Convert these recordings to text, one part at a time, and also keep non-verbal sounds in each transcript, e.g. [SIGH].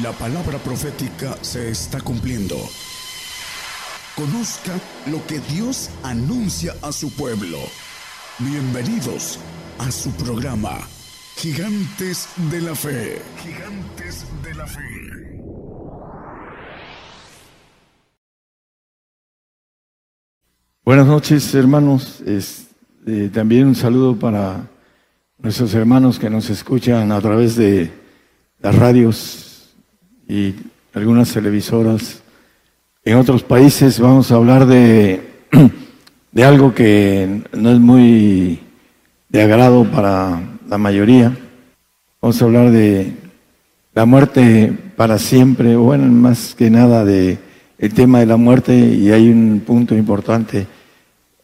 La palabra profética se está cumpliendo. Conozca lo que Dios anuncia a su pueblo. Bienvenidos a su programa, Gigantes de la Fe. Gigantes de la Fe. Buenas noches, hermanos. Eh, también un saludo para nuestros hermanos que nos escuchan a través de las radios y algunas televisoras. En otros países vamos a hablar de, [CLEARS THROAT] de algo que no es muy de agrado para la mayoría. Vamos a hablar de la muerte para siempre, bueno, más que nada de el tema de la muerte y hay un punto importante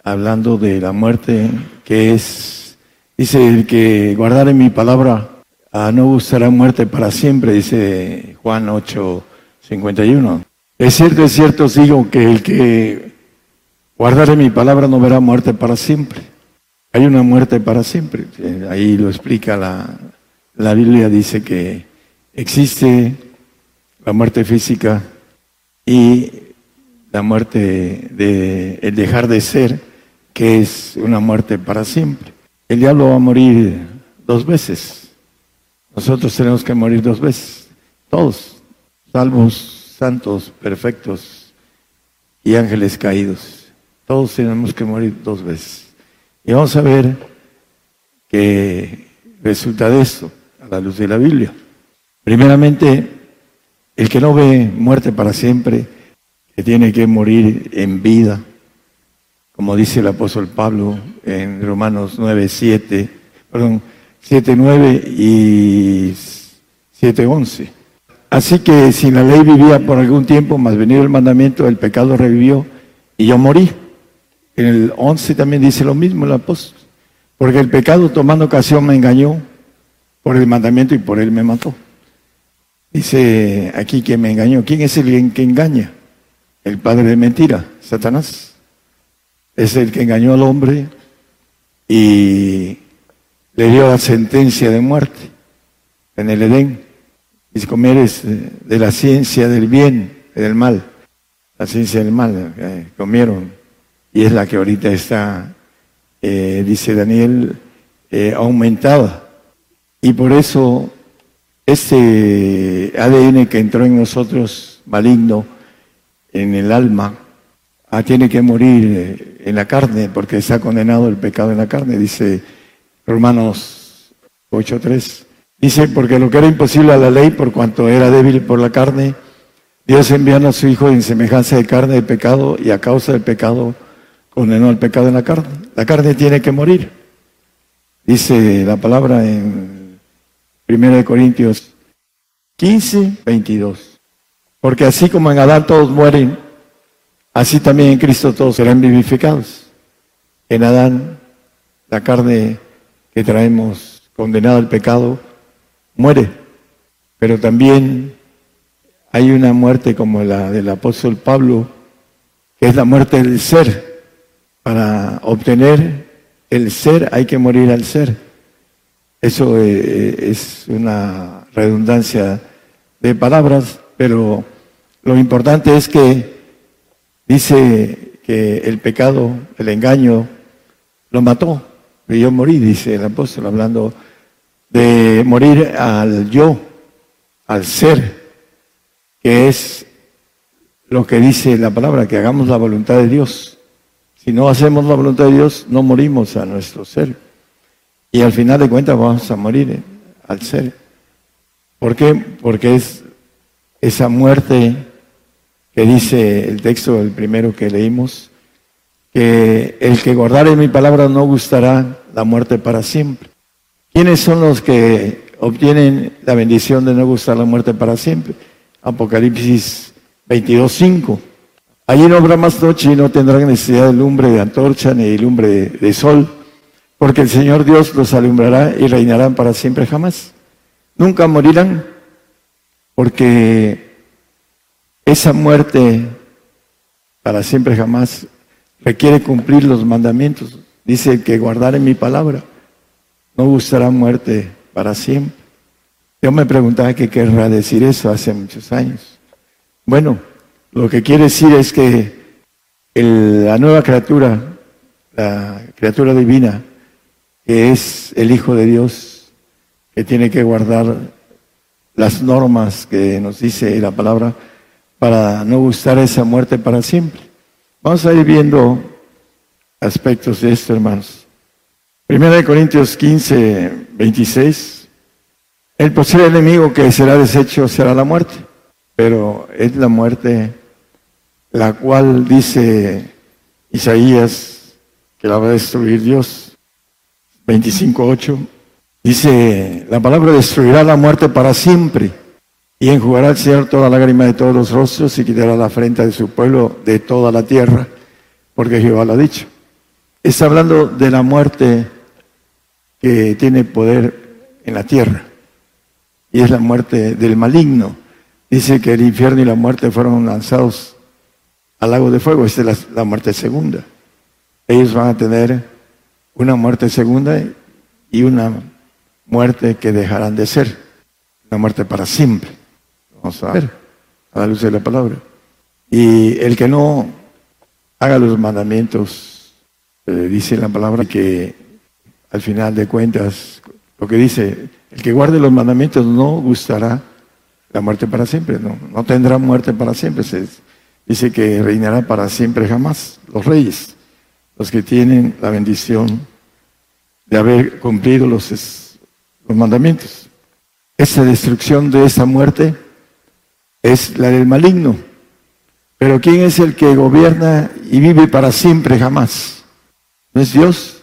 hablando de la muerte que es, dice el que guardar en mi palabra a no gustará muerte para siempre, dice Juan 8, 51. Es cierto, es cierto, os digo que el que guardare mi palabra no verá muerte para siempre. Hay una muerte para siempre. Ahí lo explica la, la Biblia, dice que existe la muerte física y la muerte de el dejar de ser, que es una muerte para siempre. El diablo va a morir dos veces. Nosotros tenemos que morir dos veces, todos, salvos, santos, perfectos y ángeles caídos. Todos tenemos que morir dos veces. Y vamos a ver qué resulta de esto a la luz de la Biblia. Primeramente, el que no ve muerte para siempre, que tiene que morir en vida, como dice el apóstol Pablo en Romanos 9, 7, perdón, 7.9 y 7.11. Así que si la ley vivía por algún tiempo, más venido el mandamiento, el pecado revivió y yo morí. En el 11 también dice lo mismo el apóstol. Porque el pecado tomando ocasión me engañó por el mandamiento y por él me mató. Dice aquí que me engañó. ¿Quién es el que engaña? El padre de mentira, Satanás. Es el que engañó al hombre y le dio la sentencia de muerte en el Edén. Y si comieres de la ciencia del bien y del mal, la ciencia del mal, eh, comieron. Y es la que ahorita está, eh, dice Daniel, eh, aumentada. Y por eso este ADN que entró en nosotros, maligno, en el alma, ah, tiene que morir en la carne, porque está condenado el pecado en la carne, dice Romanos 8.3. Dice, porque lo que era imposible a la ley, por cuanto era débil por la carne, Dios enviando a su Hijo en semejanza de carne de pecado y a causa del pecado condenó el pecado en la carne. La carne tiene que morir. Dice la palabra en 1 Corintios 15, 22. Porque así como en Adán todos mueren, así también en Cristo todos serán vivificados. En Adán la carne traemos condenado al pecado, muere. Pero también hay una muerte como la del apóstol Pablo, que es la muerte del ser. Para obtener el ser hay que morir al ser. Eso eh, es una redundancia de palabras, pero lo importante es que dice que el pecado, el engaño, lo mató yo morí, dice el apóstol, hablando de morir al yo, al ser, que es lo que dice la palabra, que hagamos la voluntad de Dios. Si no hacemos la voluntad de Dios, no morimos a nuestro ser. Y al final de cuentas vamos a morir al ser. ¿Por qué? Porque es esa muerte que dice el texto, el primero que leímos, que el que guardare mi palabra no gustará la muerte para siempre. ¿Quiénes son los que obtienen la bendición de no gustar la muerte para siempre? Apocalipsis 22.5. Allí no habrá más noche y no tendrán necesidad de lumbre de antorcha ni lumbre de, sol, porque el Señor Dios los alumbrará y reinarán para siempre jamás. Nunca morirán, porque esa muerte para siempre jamás requiere cumplir los mandamientos. Dice que guardar en mi palabra no gustará muerte para siempre. Yo me preguntaba qué querrá decir eso hace muchos años. Bueno, lo que quiere decir es que la nueva criatura, la criatura divina, que es el Hijo de Dios, que tiene que guardar las normas que nos dice la palabra para no gustar esa muerte para siempre. Vamos a ir viendo aspectos de esto, hermanos. Primera de Corintios 15, 26. El posible enemigo que será deshecho será la muerte, pero es la muerte la cual dice Isaías que la va a destruir Dios. 25.8 dice, la palabra destruirá la muerte para siempre y enjugará al Señor toda lágrima de todos los rostros y quitará la frente de su pueblo de toda la tierra, porque Jehová lo ha dicho. Está hablando de la muerte que tiene poder en la tierra y es la muerte del maligno. Dice que el infierno y la muerte fueron lanzados al lago de fuego. Esta es la, muerte segunda. Ellos van a tener una muerte segunda y una muerte que dejarán de ser. Una muerte para siempre. Vamos a ver, a la luz de la palabra. Y el que no haga los mandamientos, eh, dice la palabra que al final de cuentas, lo que dice, el que guarde los mandamientos no gustará la muerte para siempre, no, no tendrá muerte para siempre. Se, dice que reinará para siempre jamás. Los reyes, los que tienen la bendición de haber cumplido los, los mandamientos. Esa destrucción de esa muerte es la del maligno. Pero ¿quién es el que gobierna y vive para siempre jamás? ¿No es Dios?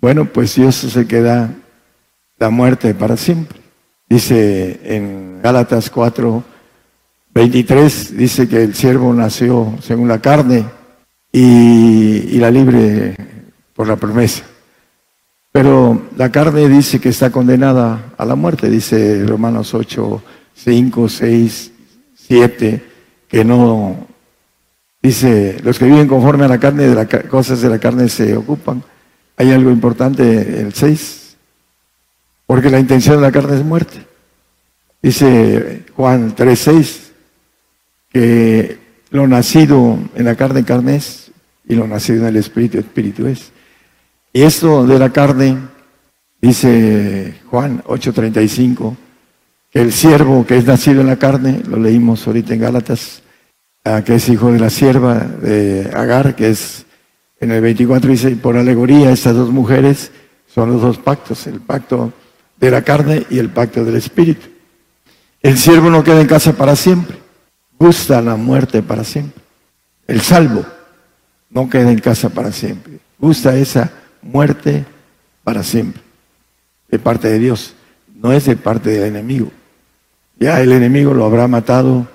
Bueno, pues Dios es el que da la muerte para siempre. Dice en Gálatas 4, 23 dice que el siervo nació según la carne y, la libre por la promesa. Pero la carne dice que está condenada a la muerte, dice Romanos 8, 5, 6, 7, que no, dice, los que viven conforme a la carne, de las cosas de la carne se ocupan. Hay algo importante, el 6, porque la intención de la carne es muerte. Dice Juan 3, 6, que lo nacido en la carne, carne es, y lo nacido en el espíritu, espíritu es. Y esto de la carne, dice Juan 8:35, que el siervo que es nacido en la carne, lo leímos ahorita en Gálatas, que es hijo de la sierva de Agar, que es en el 24 dice, por alegoría, estas dos mujeres son los dos pactos, el pacto de la carne y el pacto del espíritu. El siervo no queda en casa para siempre gusta la muerte para siempre. El salvo no queda en casa para siempre. Gusta esa muerte para siempre. De parte de Dios. No es de parte del enemigo. Ya el enemigo lo habrá matado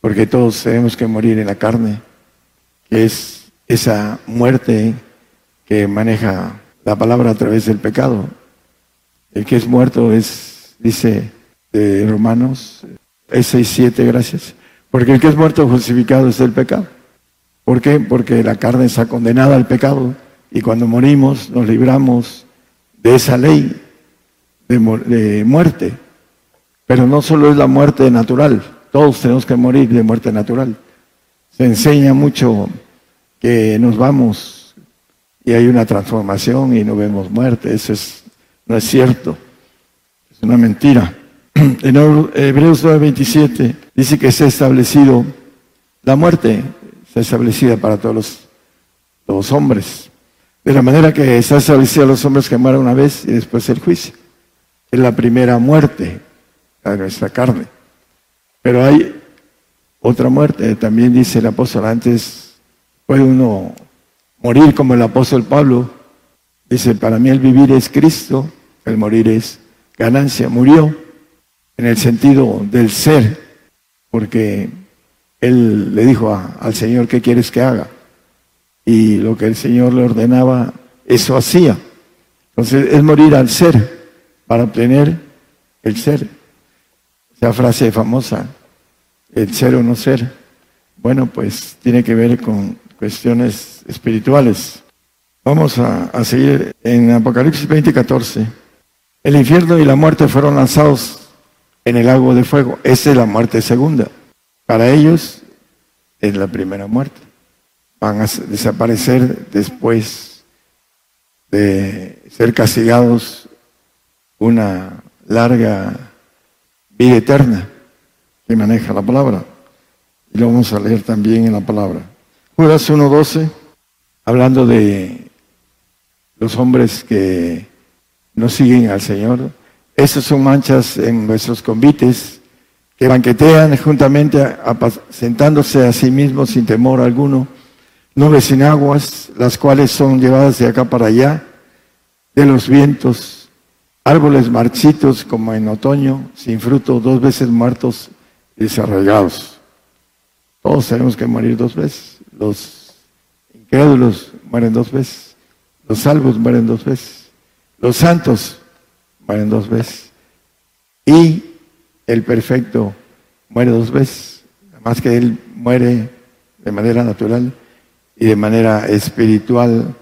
porque todos tenemos que morir en la carne, que es esa muerte que maneja la palabra a través del pecado. El que es muerto es, dice de Romanos, es 6, 7, gracias porque el que es muerto justificado es el pecado. ¿Por qué? Porque la carne está condenada al pecado y cuando morimos nos libramos de esa ley de, muerte. Pero no solo es la muerte natural, todos tenemos que morir de muerte natural. Se enseña mucho que nos vamos y hay una transformación y no vemos muerte. Eso es, no es cierto. Es una mentira. [CLEARS THROAT] En Hebreos 9:27 dice que se ha establecido la muerte, está establecida para todos los, hombres. De la manera que está establecida los hombres que mueren una vez y después el juicio. Es la primera muerte de nuestra carne. Pero hay otra muerte, también dice el apóstol, antes puede uno morir como el apóstol Pablo. Dice, para mí el vivir es Cristo, el morir es ganancia. Murió en el sentido del ser, porque él le dijo al Señor, ¿qué quieres que haga? Y lo que el Señor le ordenaba, eso hacía. Entonces es morir al ser para obtener el ser. Esa frase famosa, el ser o no ser. Bueno, pues tiene que ver con cuestiones espirituales. Vamos a, a seguir en Apocalipsis 20, 14. El infierno y la muerte fueron lanzados en el lago de fuego. Esa es la muerte segunda. Para ellos es la primera muerte. Van a desaparecer después de ser castigados una larga vida eterna que maneja la palabra. Y lo vamos a leer también en la palabra. Judas 1.12, hablando de los hombres que no siguen al Señor. Esas son manchas en nuestros convites que banquetean juntamente, sentándose a sí mismos sin temor alguno, nubes sin aguas, las cuales son llevadas de acá para allá, de los vientos, árboles marchitos como en otoño, sin fruto, dos veces muertos y desarraigados. Todos tenemos que morir dos veces. Los incrédulos mueren dos veces. Los salvos mueren dos veces. Los santos mueren dos veces. Y el perfecto muere dos veces. Más que él muere de manera natural y de manera espiritual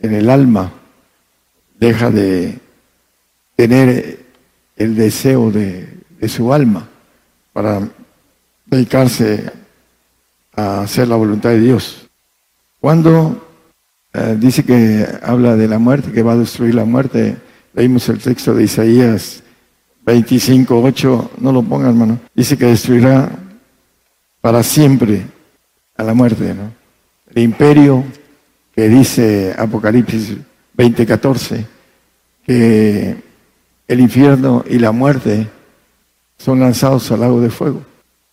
en el alma. Deja de tener el deseo de, su alma para dedicarse a hacer la voluntad de Dios. Cuando eh, dice que habla de la muerte, que va a destruir la muerte, leímos el texto de Isaías 25, 8, no lo pongan hermano, dice que destruirá para siempre a la muerte, ¿no? El imperio que dice Apocalipsis 20, 14, que el infierno y la muerte son lanzados al lago de fuego.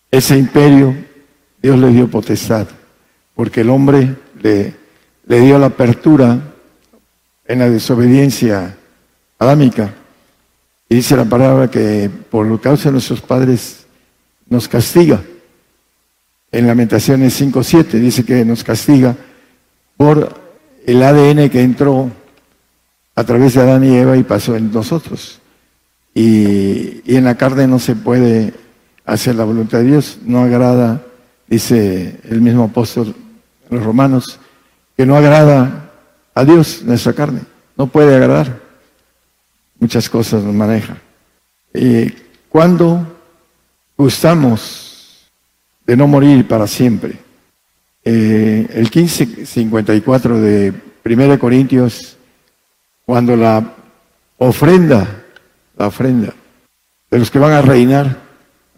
Ese imperio Dios le dio potestad, porque el hombre le, dio la apertura en la desobediencia adámica. Y dice la palabra que por causa de nuestros padres nos castiga. En Lamentaciones 5.7 dice que nos castiga por el ADN que entró a través de Adán y Eva y pasó en nosotros. Y, en la carne no se puede hacer la voluntad de Dios, no agrada dice el mismo apóstol los romanos, que no agrada a Dios nuestra carne, no puede agradar. Muchas cosas nos maneja. Cuando gustamos de no morir para siempre, eh, el 1554 de 1 Corintios, cuando la ofrenda, la ofrenda de los que van a reinar,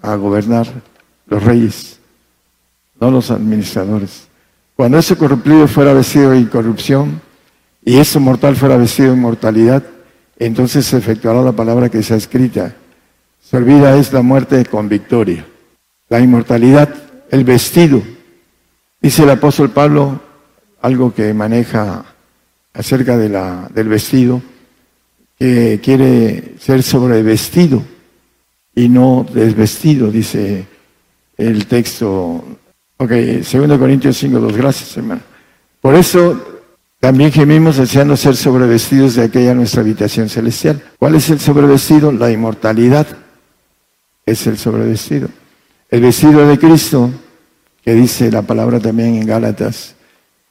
a gobernar, los reyes, no los administradores. Cuando ese corruptible fuera vestido de incorrupción y ese mortal fuera vestido de inmortalidad, entonces se efectuará la palabra que ha escrita. Se olvida es la muerte con victoria. La inmortalidad, el vestido. Dice el apóstol Pablo algo que maneja acerca del vestido, que quiere ser sobrevestido y no desvestido, dice el texto Ok, 2 Corintios 5, 2. Gracias, hermano. Por eso también gemimos deseando ser sobrevestidos de aquella nuestra habitación celestial. ¿Cuál es el sobrevestido? La inmortalidad es el sobrevestido. El vestido de Cristo, que dice la palabra también en Gálatas,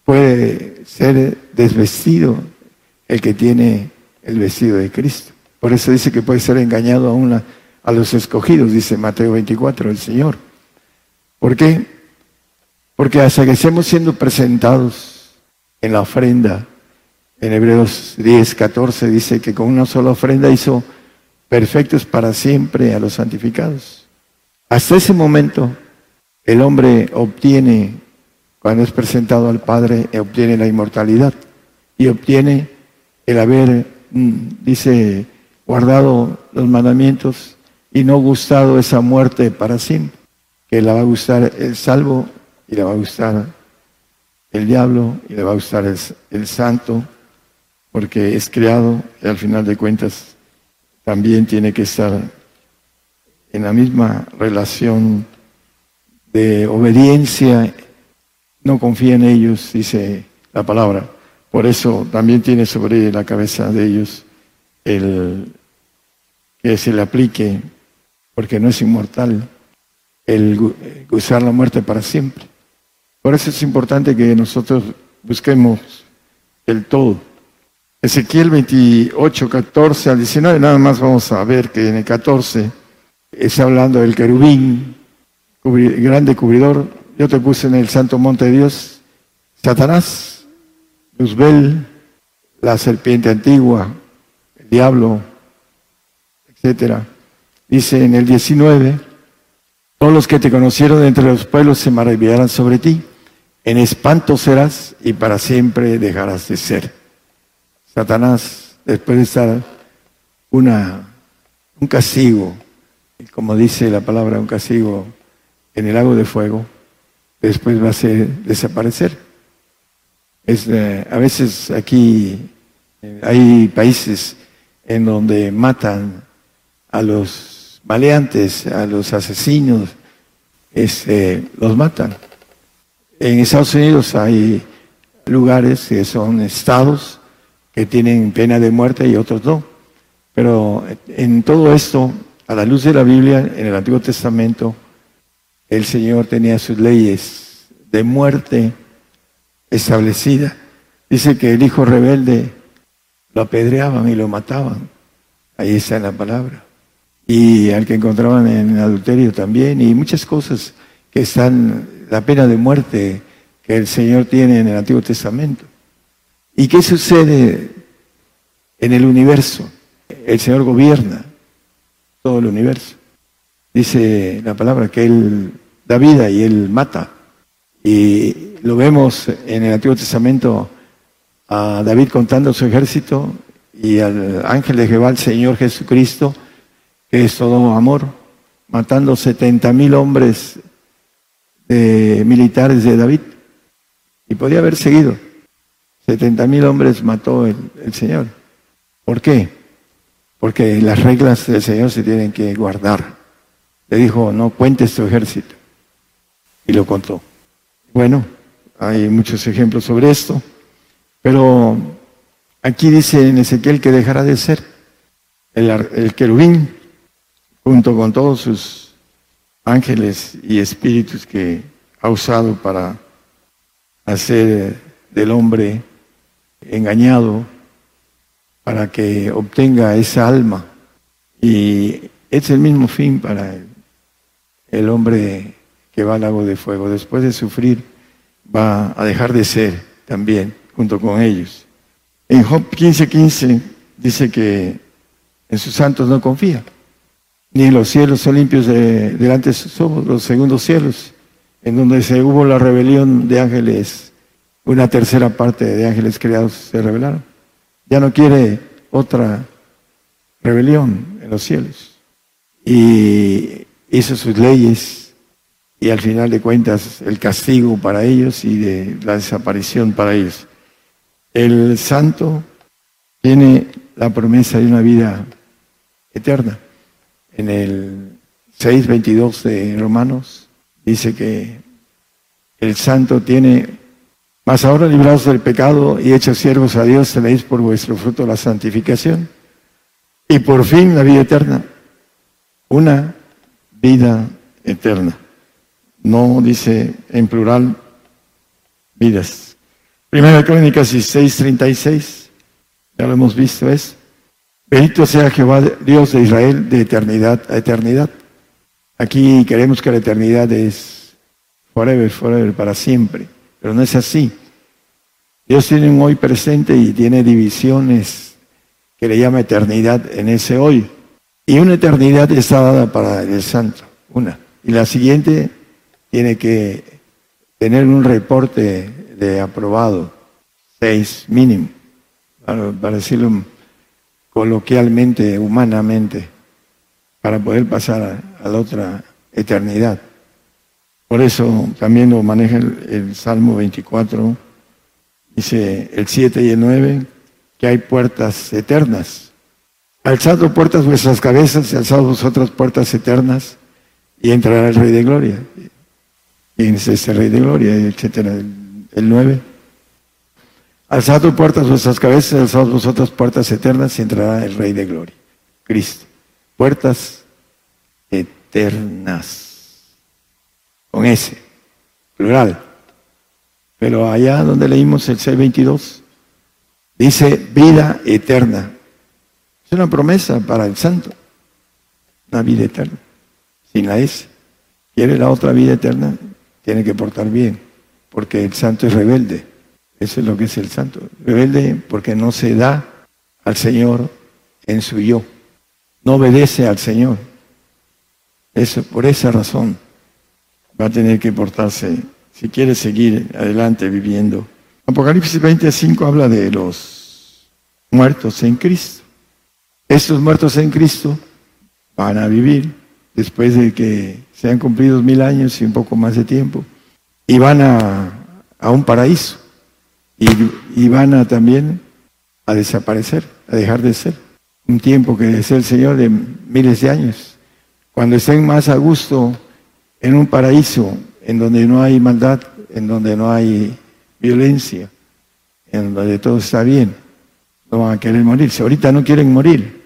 puede ser desvestido el que tiene el vestido de Cristo. Por eso dice que puede ser engañado a, a los escogidos, dice Mateo 24, el Señor. ¿Por qué? Porque hasta que estemos siendo presentados en la ofrenda, en Hebreos 10, 14 dice que con una sola ofrenda hizo perfectos para siempre a los santificados. Hasta ese momento el hombre obtiene, cuando es presentado al Padre, obtiene la inmortalidad y obtiene el haber, dice, guardado los mandamientos y no gustado esa muerte para siempre, que la va a gustar el salvo y le va a gustar el diablo y le va a gustar el, santo, porque es creado y al final de cuentas también tiene que estar en la misma relación de obediencia, no confía en ellos, dice la palabra. Por eso también tiene sobre la cabeza de ellos el que se le aplique, porque no es inmortal, el gozar la muerte para siempre. Por eso es importante que nosotros busquemos el todo. Ezequiel 28, 14 al 19, nada más vamos a ver que en el 14 está hablando del querubín, grande cubridor. Yo te puse en el santo monte de Dios, Satanás, Luzbel, la serpiente antigua, el diablo, etcétera. Dice en el 19, todos los que te conocieron de entre los pueblos se maravillarán sobre ti. En espanto serás y para siempre dejarás de ser. Satanás, después de estar una, un castigo, como dice la palabra, un castigo en el lago de fuego, después va a ser desaparecer. Eh, a veces aquí eh, hay países en donde matan a los maleantes, a los asesinos, este, los matan. En Estados Unidos hay lugares que son estados que tienen pena de muerte y otros no. Pero en todo esto, a la luz de la Biblia, en el Antiguo Testamento, el Señor tenía sus leyes de muerte establecida. Dice que el hijo rebelde lo apedreaban y lo mataban. Ahí está en la palabra. Y al que encontraban en adulterio también, y muchas cosas que están, la pena de muerte que el Señor tiene en el Antiguo Testamento. ¿Y qué sucede en el universo? El Señor gobierna todo el universo. Dice la palabra que Él da vida y Él mata. Y lo vemos en el Antiguo Testamento a David contando su ejército y al ángel de Jehová, el Señor Jesucristo, que es todo amor, matando 70 mil hombres de militares de David. Y podía haber seguido. 70 mil hombres mató el, el Señor. ¿Por qué? Porque las reglas del Señor se tienen que guardar. Le dijo, no cuentes tu ejército. Y lo contó. Bueno, hay muchos ejemplos sobre esto. Pero aquí dice en Ezequiel que dejará de ser el, querubín junto con todos sus ángeles y espíritus que ha usado para hacer del hombre engañado para que obtenga esa alma. Y es el mismo fin para el, el hombre que va al lago de fuego. Después de sufrir, va a dejar de ser también junto con ellos. En Job 15:15 dice que en sus santos no confía, ni los cielos son limpios delante de sus ojos, los segundos cielos, en donde se hubo la rebelión de ángeles, una tercera parte de ángeles creados se rebelaron. Ya no quiere otra rebelión en los cielos. Y hizo sus leyes y al final de cuentas el castigo para ellos y de la desaparición para ellos. El santo tiene la promesa de una vida eterna. En el 6.22 de Romanos dice que el santo tiene, más ahora librados del pecado y hechos siervos a Dios, tenéis por vuestro fruto la santificación y por fin la vida eterna. Una vida eterna. No dice en plural vidas. Primera Crónicas 16, 36, ya lo hemos visto, es, bendito sea Jehová, Dios de Israel, de eternidad a eternidad. Aquí queremos que la eternidad es forever, forever, para siempre, pero no es así. Dios tiene un hoy presente y tiene divisiones que le llama eternidad en ese hoy. Y una eternidad está dada para el santo, una. Y la siguiente tiene que tener un reporte de aprobado, seis mínimo, para, decirlo coloquialmente, humanamente, para poder pasar a, la otra eternidad. Por eso también lo maneja el, Salmo 24, dice el 7 y el 9, que hay puertas eternas. Alzad puertas vuestras cabezas y alzad vosotras puertas eternas y entrará el Rey de Gloria. Y es este Rey de Gloria, etcétera el 9. Alzad puertas vuestras cabezas, alzad vosotras puertas eternas y entrará el Rey de Gloria, Cristo. Puertas eternas. Con ese, plural. Pero allá donde leímos el 622, dice vida eterna. Es una promesa para el santo, una vida eterna. sin la S. Quiere la otra vida eterna, tiene que portar bien, porque el santo es rebelde. Eso es lo que es el santo. Rebelde porque no se da al Señor en su yo. No obedece al Señor. Eso, por esa razón va a tener que portarse si quiere seguir adelante viviendo. Apocalipsis 25 habla de los muertos en Cristo. Estos muertos en Cristo van a vivir después de que sean cumplidos mil años y un poco más de tiempo y van a, a un paraíso y, y, van a también a desaparecer, a dejar de ser. Un tiempo que es el Señor de miles de años. Cuando estén más a gusto en un paraíso en donde no hay maldad, en donde no hay violencia, en donde todo está bien, no van a querer morirse. Ahorita no quieren morir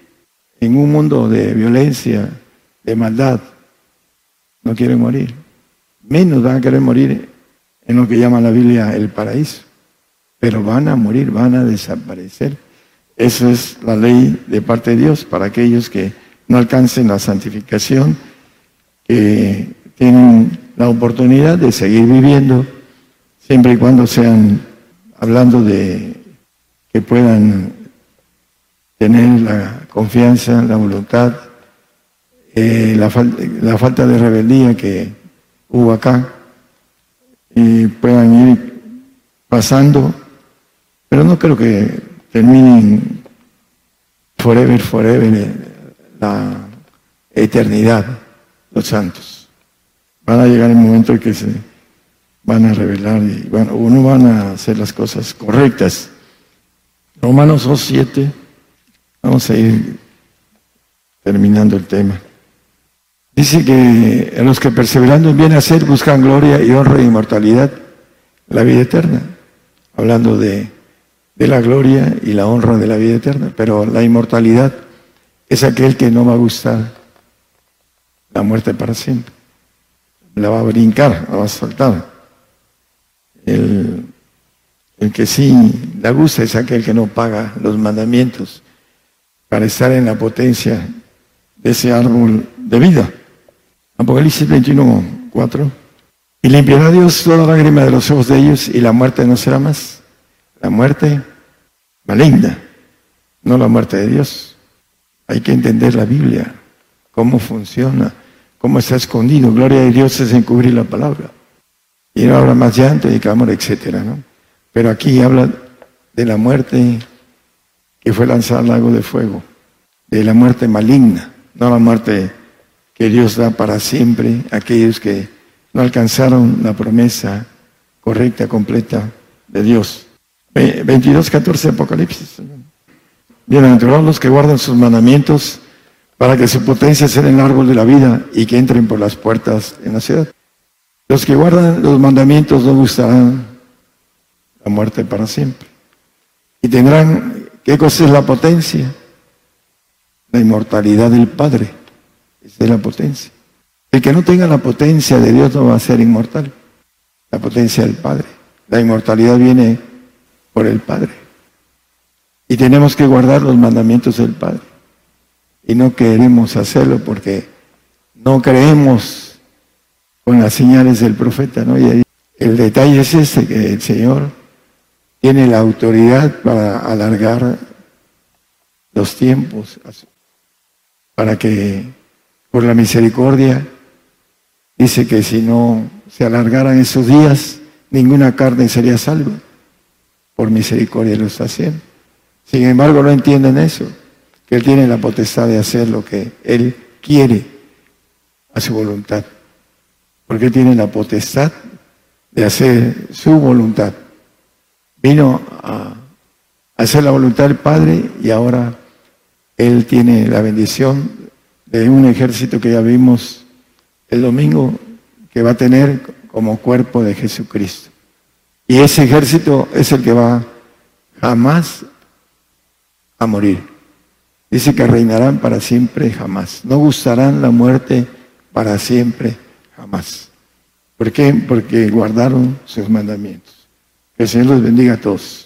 en un mundo de violencia, de maldad, no quieren morir. Menos van a querer morir en lo que llama la Biblia el paraíso. Pero van a morir, van a desaparecer. Esa es la ley de parte de Dios para aquellos que no alcancen la santificación, que tienen la oportunidad de seguir viviendo, siempre y cuando sean, hablando de que puedan tener la confianza, la voluntad, eh, la, la, falta de rebeldía que hubo acá, y puedan ir pasando, pero no creo que terminen forever, forever la eternidad, los santos. Van a llegar el momento en que se van a revelar y bueno, uno van a hacer las cosas correctas. Romanos 2, 7 Vamos a ir terminando el tema. Dice que los que perseverando en bien hacer buscan gloria y honra e inmortalidad, la vida eterna. Hablando de, de la gloria y la honra de la vida eterna. Pero la inmortalidad es aquel que no va a gustar la muerte para siempre. La va a brincar, la va a saltar. El, el que sí la gusta es aquel que no paga los mandamientos para estar en la potencia de ese árbol de vida. Apocalipsis 21, 4. Y limpiará Dios toda lágrima de los ojos de ellos y la muerte no será más. La muerte maligna, no la muerte de Dios. Hay que entender la Biblia, cómo funciona, cómo está escondido. Gloria de Dios es encubrir la palabra. Y no habla más llanto y clamor, etcétera, ¿no? Pero aquí habla de la muerte y fue lanzado al lago de fuego, de la muerte maligna, no la muerte que Dios da para siempre a aquellos que no alcanzaron la promesa correcta, completa de Dios. 22, 14 Apocalipsis. Bienaventurados los que guardan sus mandamientos para que su potencia sea el árbol de la vida y que entren por las puertas en la ciudad. Los que guardan los mandamientos no gustarán la muerte para siempre y tendrán ¿Qué cosa es la potencia? La inmortalidad del Padre. Esa es la potencia. El que no tenga la potencia de Dios no va a ser inmortal. La potencia del Padre. La inmortalidad viene por el Padre. Y tenemos que guardar los mandamientos del Padre. Y no queremos hacerlo porque no creemos con las señales del profeta. ¿no? Y el detalle es ese, que el Señor tiene la autoridad para alargar los tiempos, para que por la misericordia, dice que si no se alargaran esos días, ninguna carne sería salva. Por misericordia lo está haciendo. Sin embargo, no entienden eso, que Él tiene la potestad de hacer lo que Él quiere a su voluntad. Porque Él tiene la potestad de hacer su voluntad. Vino a hacer la voluntad del Padre y ahora Él tiene la bendición de un ejército que ya vimos el domingo que va a tener como cuerpo de Jesucristo. Y ese ejército es el que va jamás a morir. Dice que reinarán para siempre jamás. No gustarán la muerte para siempre jamás. ¿Por qué? Porque guardaron sus mandamientos. Que el Señor los bendiga a todos.